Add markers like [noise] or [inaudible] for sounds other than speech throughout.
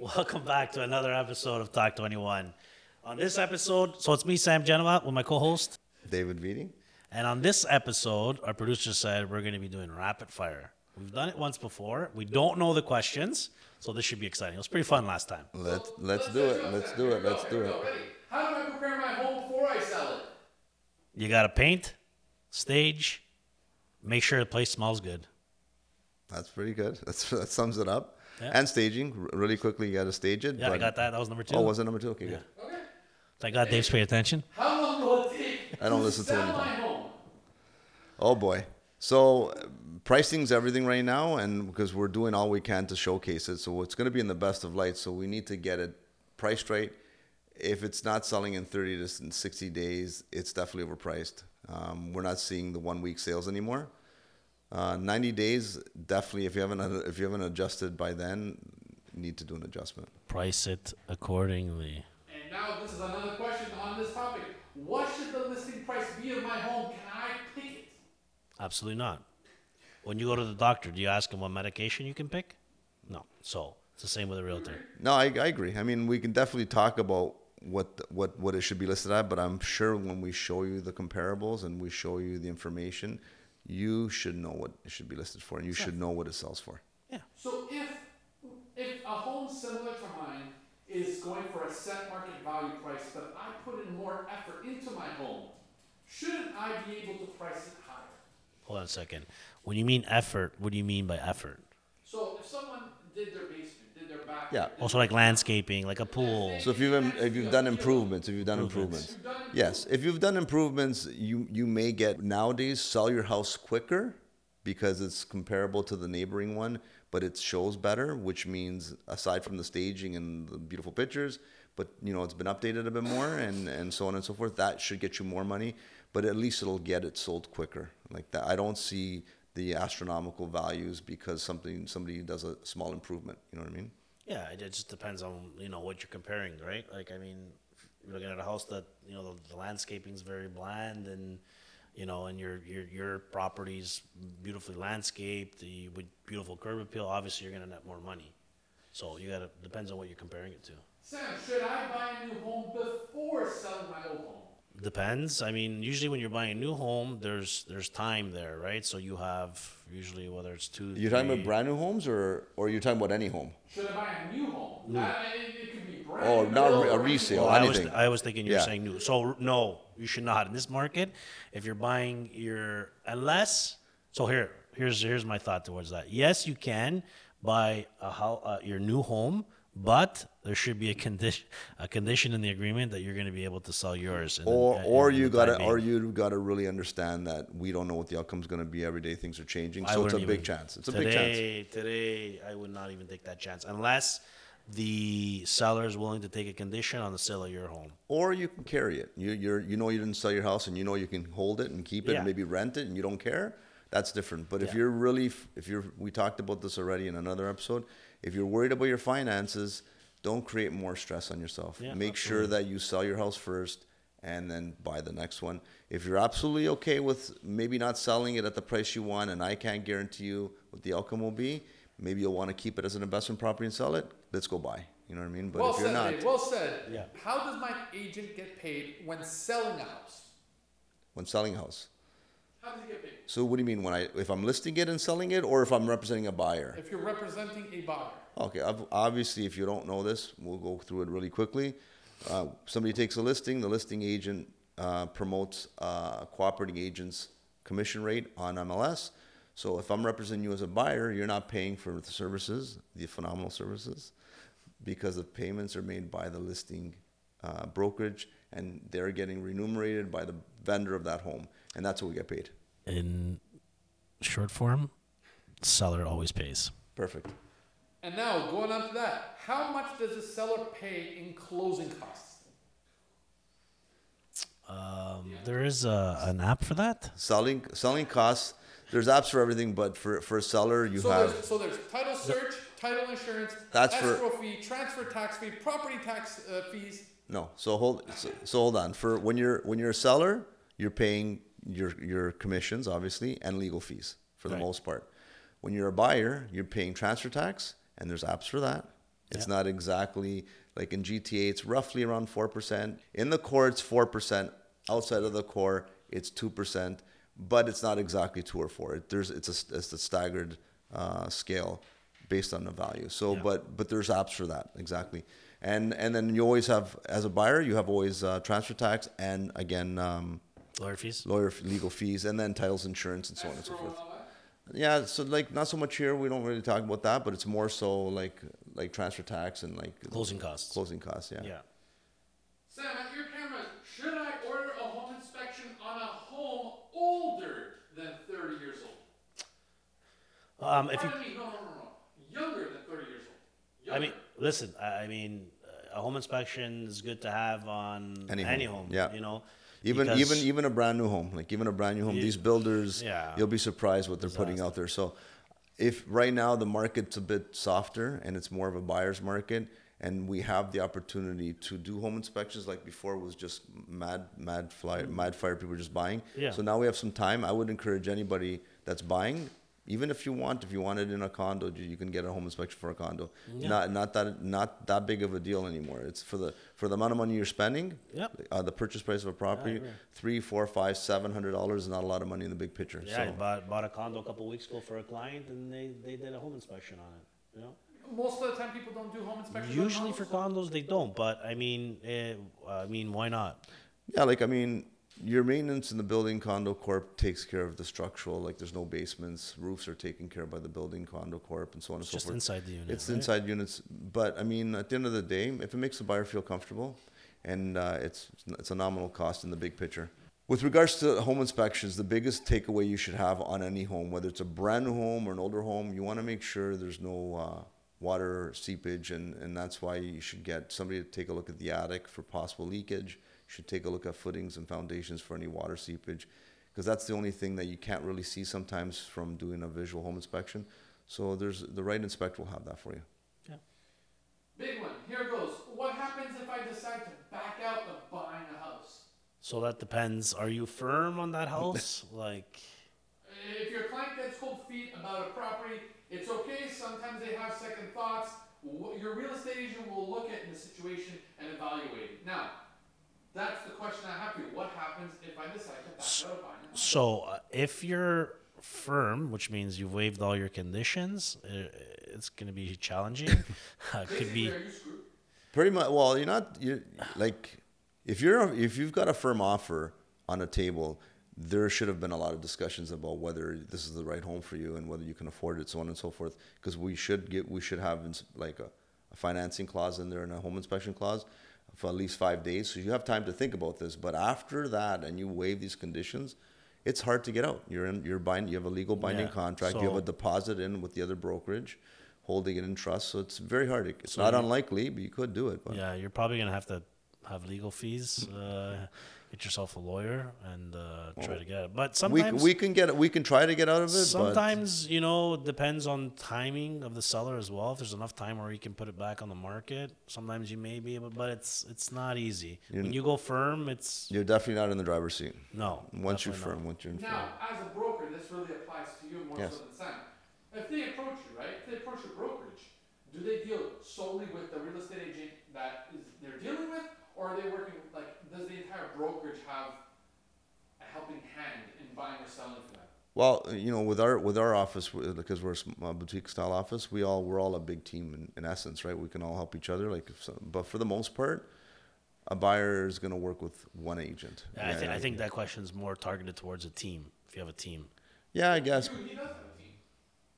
Welcome back to another episode of Talk 21. On this episode, so it's me, Sam Genova, with my co host. David Vitti. And on this episode, our producer said we're going to be doing rapid fire. We've done it once before. We don't know the questions, so this should be exciting. It was pretty fun last time. Let's let's do it. Let's do it. Let's do it. How do I prepare my home before I sell it? You got to paint, stage, make sure the place smells good. That's pretty good. That's that sums it up. Yeah. And staging, r- really quickly, you got to stage it. Yeah, I got that. That was number two. Oh, was it number two? Okay, good. Okay. Thank God Dave's paid attention. How long will it take I don't to listen to sell anything. my home? Oh boy. So uh, pricing's everything right now, and because we're doing all we can to showcase it, so it's going to be in the best of light. So we need to get it priced right. If it's not selling in 30 to 60 days, it's definitely overpriced. Um, we're not seeing the one week sales anymore. Uh, 90 days, definitely. If you haven't if you haven't adjusted by then, need to do an adjustment. Price it accordingly. And now this is another question on this topic. What should the listing price be of my home? Can I pick it? Absolutely not. When you go to the doctor, do you ask him what medication you can pick? No. So it's the same with a realtor. No, I, I agree. I mean, we can definitely talk about what the- what what it should be listed at, but I'm sure when we show you the comparables and we show you the information, you should know what it should be listed for, and you should know what it sells for. Yeah. So if if a home similar to mine is going for a set market value price, but I put in more effort into my home, shouldn't I be able to price it higher? Hold on a second. When you mean effort, what do you mean by effort? So if someone did their basement, did their bathroom, Yeah. Also, like landscaping, like a pool. So if you've if you've done improvements, if you've done improvements, yes, if you've done improvements, you you may get nowadays sell your house quicker because it's comparable to the neighboring one, but it shows better, which means aside from the staging and the beautiful pictures, but you know it's been updated a bit more and and so on and so forth. That should get you more money, but at least it'll get it sold quicker. Like that, I don't see the astronomical values because something somebody does a small improvement. You know what I mean? Yeah, it it just depends on you know what you're comparing, right? Like, I mean, you're looking at a house that you know the, the landscaping's very bland, and you know, and your your your property's beautifully landscaped, the with beautiful curb appeal. Obviously, you're gonna net more money. So you gotta depends on what you're comparing it to. Sam, should I buy a new home before selling my old home? Depends. I mean, usually when you're buying a new home, there's there's time there, right? So you have usually whether it's two. You're talking about brand new homes, or or you're talking about any home? Should I buy a new home? Uh, it, it could be brand Oh, not or a resale. Well, I was anything. I was thinking you were Yeah. saying new. So no, you should not in this market. If you're buying your unless so here here's here's my thought towards that. Yes, you can buy a how uh, your new home, but there should be a condition a condition in the agreement that you're going to be able to sell yours. in the- or or you the gotta or you gotta really understand that we don't know what the outcome is gonna be every day. Things are changing, I so it's a big even- chance. It's a today, big chance. Today, I would not even take that chance unless the seller is willing to take a condition on the sale of your home. Or you can carry it. You you're you know you didn't sell your house, and you know you can hold it and keep it, Yeah. and maybe rent it, and you don't care. That's different. But if you're really if you're we talked about this already in another episode. If you're worried about your finances, don't create more stress on yourself. Yeah, Make sure that you sell your house first and then buy the next one. If you're absolutely okay with maybe not selling it at the price you want, and I can't guarantee you what the outcome will be, maybe you'll want to keep it as an investment property and sell it. Let's go buy. You know what I mean? But well if you're said, not, Dave, well said. Yeah. How does my agent get paid when selling a house? when selling a house. How does he get paid? So what do you mean when I if I'm listing it and selling it, or if I'm representing a buyer? If you're representing a buyer. Okay, ob- obviously, if you don't know this, we'll go through it really quickly. Uh, somebody takes a listing, the listing agent uh, promotes uh, cooperating agent's commission rate on MLS. So if I'm representing you as a buyer, you're not paying for the services, the phenomenal services, because the payments are made by the listing uh, brokerage, and they're getting remunerated by the vendor of that home, and that's what we get paid. In short form, seller always pays. Perfect. And now, going on to that, how much does the seller pay in closing costs? Um, there is a, an app for that. Selling selling costs. There's apps for everything, but for for a seller, you So have there's, so there's title search, title insurance, That's for- escrow fee, transfer tax fee, property tax uh, fees. no. So hold so, so hold on. For when you're when you're a seller, you're paying your your commissions obviously and legal fees for the Right. most part. When you're a buyer, you're paying transfer tax, and there's apps for that. It's Yeah. not exactly like in GTA. It's roughly around four percent. In the core, it's four percent. Outside of the core, it's two percent. But it's not exactly two or four. It, there's it's a it's a staggered uh, scale based on the value. So, Yeah. but but there's apps for that exactly. And and then you always have as a buyer, you have always uh, transfer tax and again um, Lawyer fees. lawyer legal fees and then titles insurance and so on and so forth. and all that? Yeah, so like not so much here. We don't really talk about that, but it's more so like like transfer tax and like Closing costs. Closing costs, yeah. Yeah. Sam, at your cameras, should I order a home inspection on a home older than 30 years old? Um, if you, Pardon me, no, no, no, no. Younger than 30 years old. Younger. I mean, listen. I I mean, uh, a home inspection is good to have on Any any, home, home. yeah. You know. Even because- even even a brand new home, like even a brand new home, Ye- these builders, yeah. you'll be surprised what they're putting out there. So, if right now the market's a bit softer and it's more of a buyer's market, and we have the opportunity to do home inspections, like before was just mad mad fly mad fire people just buying. Mm. Yeah. So now we have some time. I would encourage anybody that's buying. Even if you want, if you want it in a condo, you you can get a home inspection for a condo. Yeah. Not not that not that big of a deal anymore. It's for the for the amount of money you're spending. Yep. Uh, the purchase price of a property, agree. three, four, five, seven hundred dollars is not a lot of money in the big picture. Yeah, I bought, bought a condo a couple weeks ago for a client, and they, they did a home inspection on it. You know, Most of the time, people don't do home inspections. on usually for condos. condos they don't, but I mean, eh, I mean, why not? yeah, like I mean, your maintenance in the building condo corp takes care of the structural. Like there's no basements, roofs are taken care of by the building condo corp, and so on It's and so forth. just forth. inside the unit. It's right? inside units, but I mean, at the end of the day, if it makes the buyer feel comfortable, and uh, it's it's a nominal cost in the big picture. With regards to home inspections, the biggest takeaway you should have on any home, whether it's a brand new home or an older home, you want to make sure there's no uh, water seepage, and, and that's why you should get somebody to take a look at the attic for possible leakage. You should take a look at footings and foundations for any water seepage, because that's the only thing that you can't really see sometimes from doing a visual home inspection. So there's the right inspector will have that for you. Yeah. Big one. Here goes. What happens if I decide to back out of buying a house? So that depends. Are you firm on that house? [laughs] like, If your client gets cold feet about a property, it's okay. Sometimes they have second thoughts. Wh- Your will look at the situation and evaluate it. Now, that's the question I have for you. What happens if I decide to back out of buying a house? so uh, if you're firm, which means you've waived all your conditions, uh, it's going to be challenging. [laughs] uh, could be. are you screwed? Pretty much. Well, you're not. You like if you're if you've got a firm offer on a table, there should have been a lot of discussions about whether this is the right home for you and whether you can afford it, so on and so forth. Because we should get we should have like a, a financing clause in there and a home inspection clause for at least five days, so you have time to think about this. But after that, and you waive these conditions. It's hard to get out. You're in. You're binding. You have a legal binding Yeah, contract. you have a deposit in with the other brokerage, holding it in trust. So it's very hard. It's So not unlikely, but you could do it. But. Yeah, you're probably going to have to have legal fees. Uh, get yourself a lawyer and uh, try to get it. But sometimes. we can get we can try to get out of it. Sometimes you know it depends on timing of the seller as well. If there's enough time where you can put it back on the market, sometimes you may be able, but it's it's not easy. You're- when you go firm, it's you're definitely not in the driver's seat no. once you're firm. not. Once you're in firm. Now, as a broker, this really applies to you more Yes. so than Sam. If they approach you, right? If they approach your brokerage, do they deal solely with the real estate agent that is they're dealing with, or are they working like? Does brokerage have a helping hand in buying or selling for them? Well, you know, with our with our office because we're a boutique style office, we all we're all a big team in, in essence, right? We can all help each other. Like, if so, but for the most part, a buyer is going to work with one agent. Yeah, I, think I like- think that question's more targeted towards a team. If you have a team, Yeah, I guess. You, he does have a team.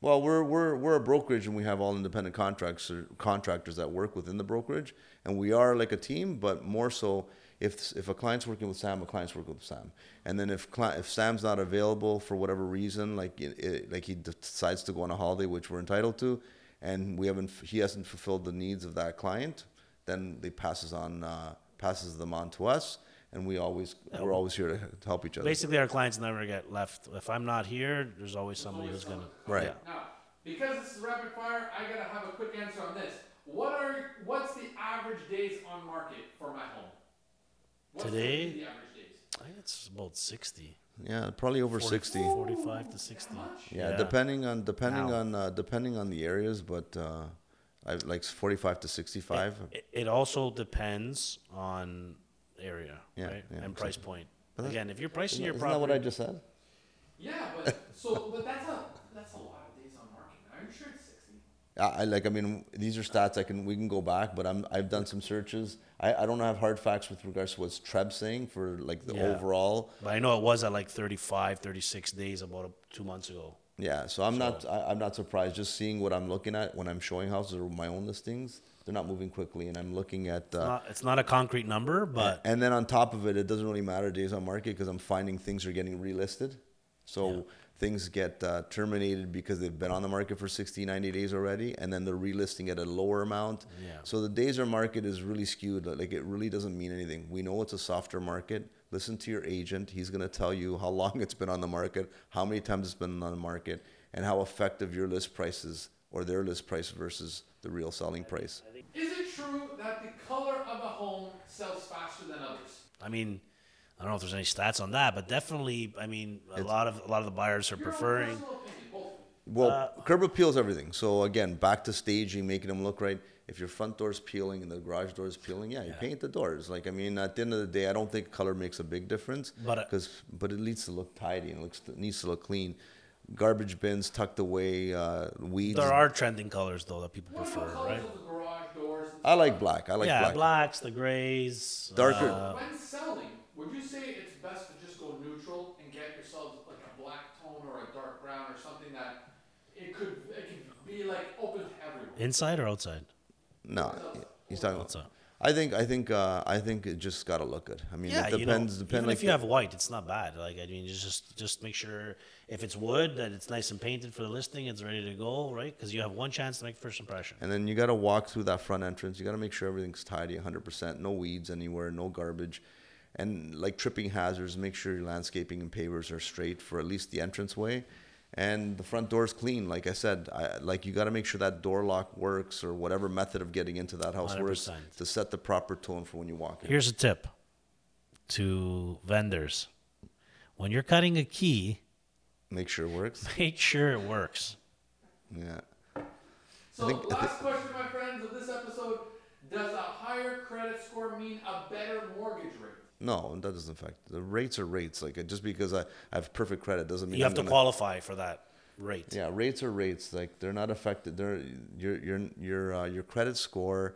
Well, we're we're we're a brokerage, and we have all independent contracts or contractors that work within the brokerage, and we are like a team, but more so. If if a client's working with Sam, a client's working with Sam, and then if if Sam's not available for whatever reason, like it, like he decides to go on a holiday, which we're entitled to, and we haven't he hasn't fulfilled the needs of that client, then they passes on uh, passes them on to us, and we always we're always here to, to help each other. basically, our clients never get left. If I'm not here, there's always somebody who's gonna. Right. Yeah. Now, because this is rapid fire, I gotta have a quick answer on this. What are what's the average days on market for my home? What's Today? The, the average days. I think it's about 60. Yeah, probably over 40 sixty. 45 to 60. Yeah, Yeah. depending on depending Now. on uh, depending on the areas, but uh, I like 45 to 65. It, it also depends on area, Yeah, right? yeah, and price point. But that- Again, if you're pricing Isn't, your isn't that what I just said? Yeah, but so but that's a that's a lot of days on market. Are you sure it's sixty? I, I like. I mean, these are stats. I can. We can go back, but I'm. I've done some searches. I, I don't have hard facts with regards to what's Treb saying for like the Yeah. overall. but I know it was at like 35, 36 days about a, two months ago. Yeah. So I'm not. I, I'm not surprised. Just seeing what I'm looking at when I'm showing houses or my own listings, they're not moving quickly, and I'm looking at. Uh, Not, it's not a concrete number, but and then on top of it, it doesn't really matter days on market because I'm finding things are getting relisted. So Yeah. things get uh, terminated because they've been on the market for 60, 90 days already, and then they're relisting at a lower amount. Yeah. So the days on market is really skewed. Like it really doesn't mean anything. We know it's a softer market. Listen to your agent. He's going to tell you how long it's been on the market, how many times it's been on the market, and how effective your list price is or their list price versus the real selling price. Is it true that the color of a home sells faster than others? I mean, I don't know if there's any stats on that, but definitely, I mean, a lot of a lot of the buyers are preferring. opinion, both of you. Well, Uh, curb appeals everything. So again, back to staging, making them look right. If your front door's peeling and the garage door's peeling, yeah, you paint the doors. Like I mean, at the end of the day, I don't think color makes a big difference. But, uh, because but it needs to look tidy and it looks it needs to look clean. Garbage bins tucked away, uh, weeds. There are trending colors though that people prefer, right? of the garage doors? and I like black. I like yeah, black. blacks, the grays, Darker- uh, When selling, would you say it's best to just go neutral and get yourselves like a black tone or a dark brown or something that it could it could be like open to everyone? inside or outside. No, he's talking about. I think I think uh, I think it just gotta look good. I mean, Yeah, it you know, depends. depend even like if you the- have white, it's not bad. Like I mean, just just just make sure if it's wood that it's nice and painted for the listing, it's ready to go, right? Because you have one chance to make first impression. And then you got to walk through that front entrance. You got to make sure everything's tidy 100%, no weeds anywhere, no garbage. And like tripping hazards, make sure your landscaping and pavers are straight for at least the entranceway. And the front door is clean. Like I said, I, like you got to make sure that door lock works or whatever method of getting into that house works 100%. to set the proper tone for when you walk in. Here's a tip to vendors: when you're cutting a key, Make sure it works. [laughs] make sure it works. Yeah. So think- I last question, my friends, of this episode: Does a higher credit score mean a better mortgage rate? No, that doesn't affect. The rates are rates. Like it just because I, I have perfect credit doesn't mean You I'm have to gonna- qualify for that rate. Yeah, rates are rates. Like they're not affected. They're your your your uh, your credit score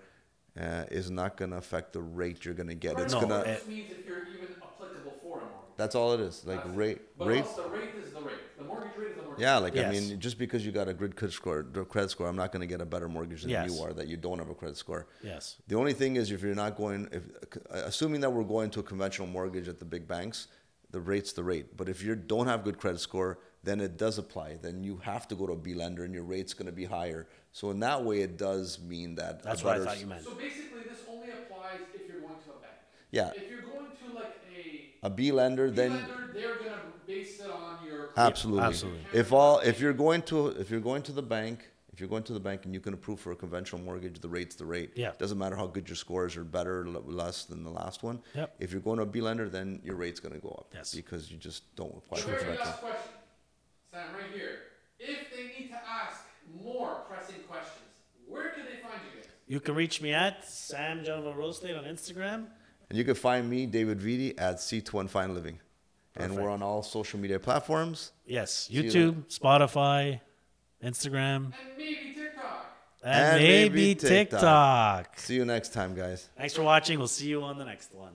uh, is not going to affect the rate you're going to get. It's No, gonna. This means if you're even applicable for a mortgage. that's all it is. Like That's- rate But rate. also the rate is the rate. The mortgage rate is the mortgage Yeah, like Yes. I mean, just because you got a good credit score, credit score, I'm not going to get a better mortgage than Yes. you are that you don't have a credit score. Yes. The only thing is, if you're not going, if assuming that we're going to a conventional mortgage at the big banks, the rate's the rate. But if you don't have good credit score, then it does apply. Then you have to go to a B lender, and your rate's going to be higher. So in that way, it does mean that. That's what I better- thought you meant. So basically, this only applies if you're going to a bank. Yeah, If you're going to like a a B lender, B then lender, they're gonna base it on your. absolutely. absolutely. If all, if you're going to, if you're going to the bank, if you're going to the bank and you can approve for a conventional mortgage, the rate's the rate. Yeah. Doesn't matter how good your scores are, better, or l- less than the last one. Yep. If you're going to a B lender, then your rate's going to go up. Yes. Because you just don't apply for very conventional. last question, Sam, right here. If they need to ask more pressing questions, where can they find you guys? You can reach me at Sam Gentleman Real Estate on Instagram. And you can find me, David Vitti, at C2 Fine Living. And we're on all social media platforms. Yes, you YouTube, Spotify, Instagram, And maybe TikTok. and, And maybe maybe TikTok. TikTok. See you next time, guys. Thanks for watching. We'll see you on the next one.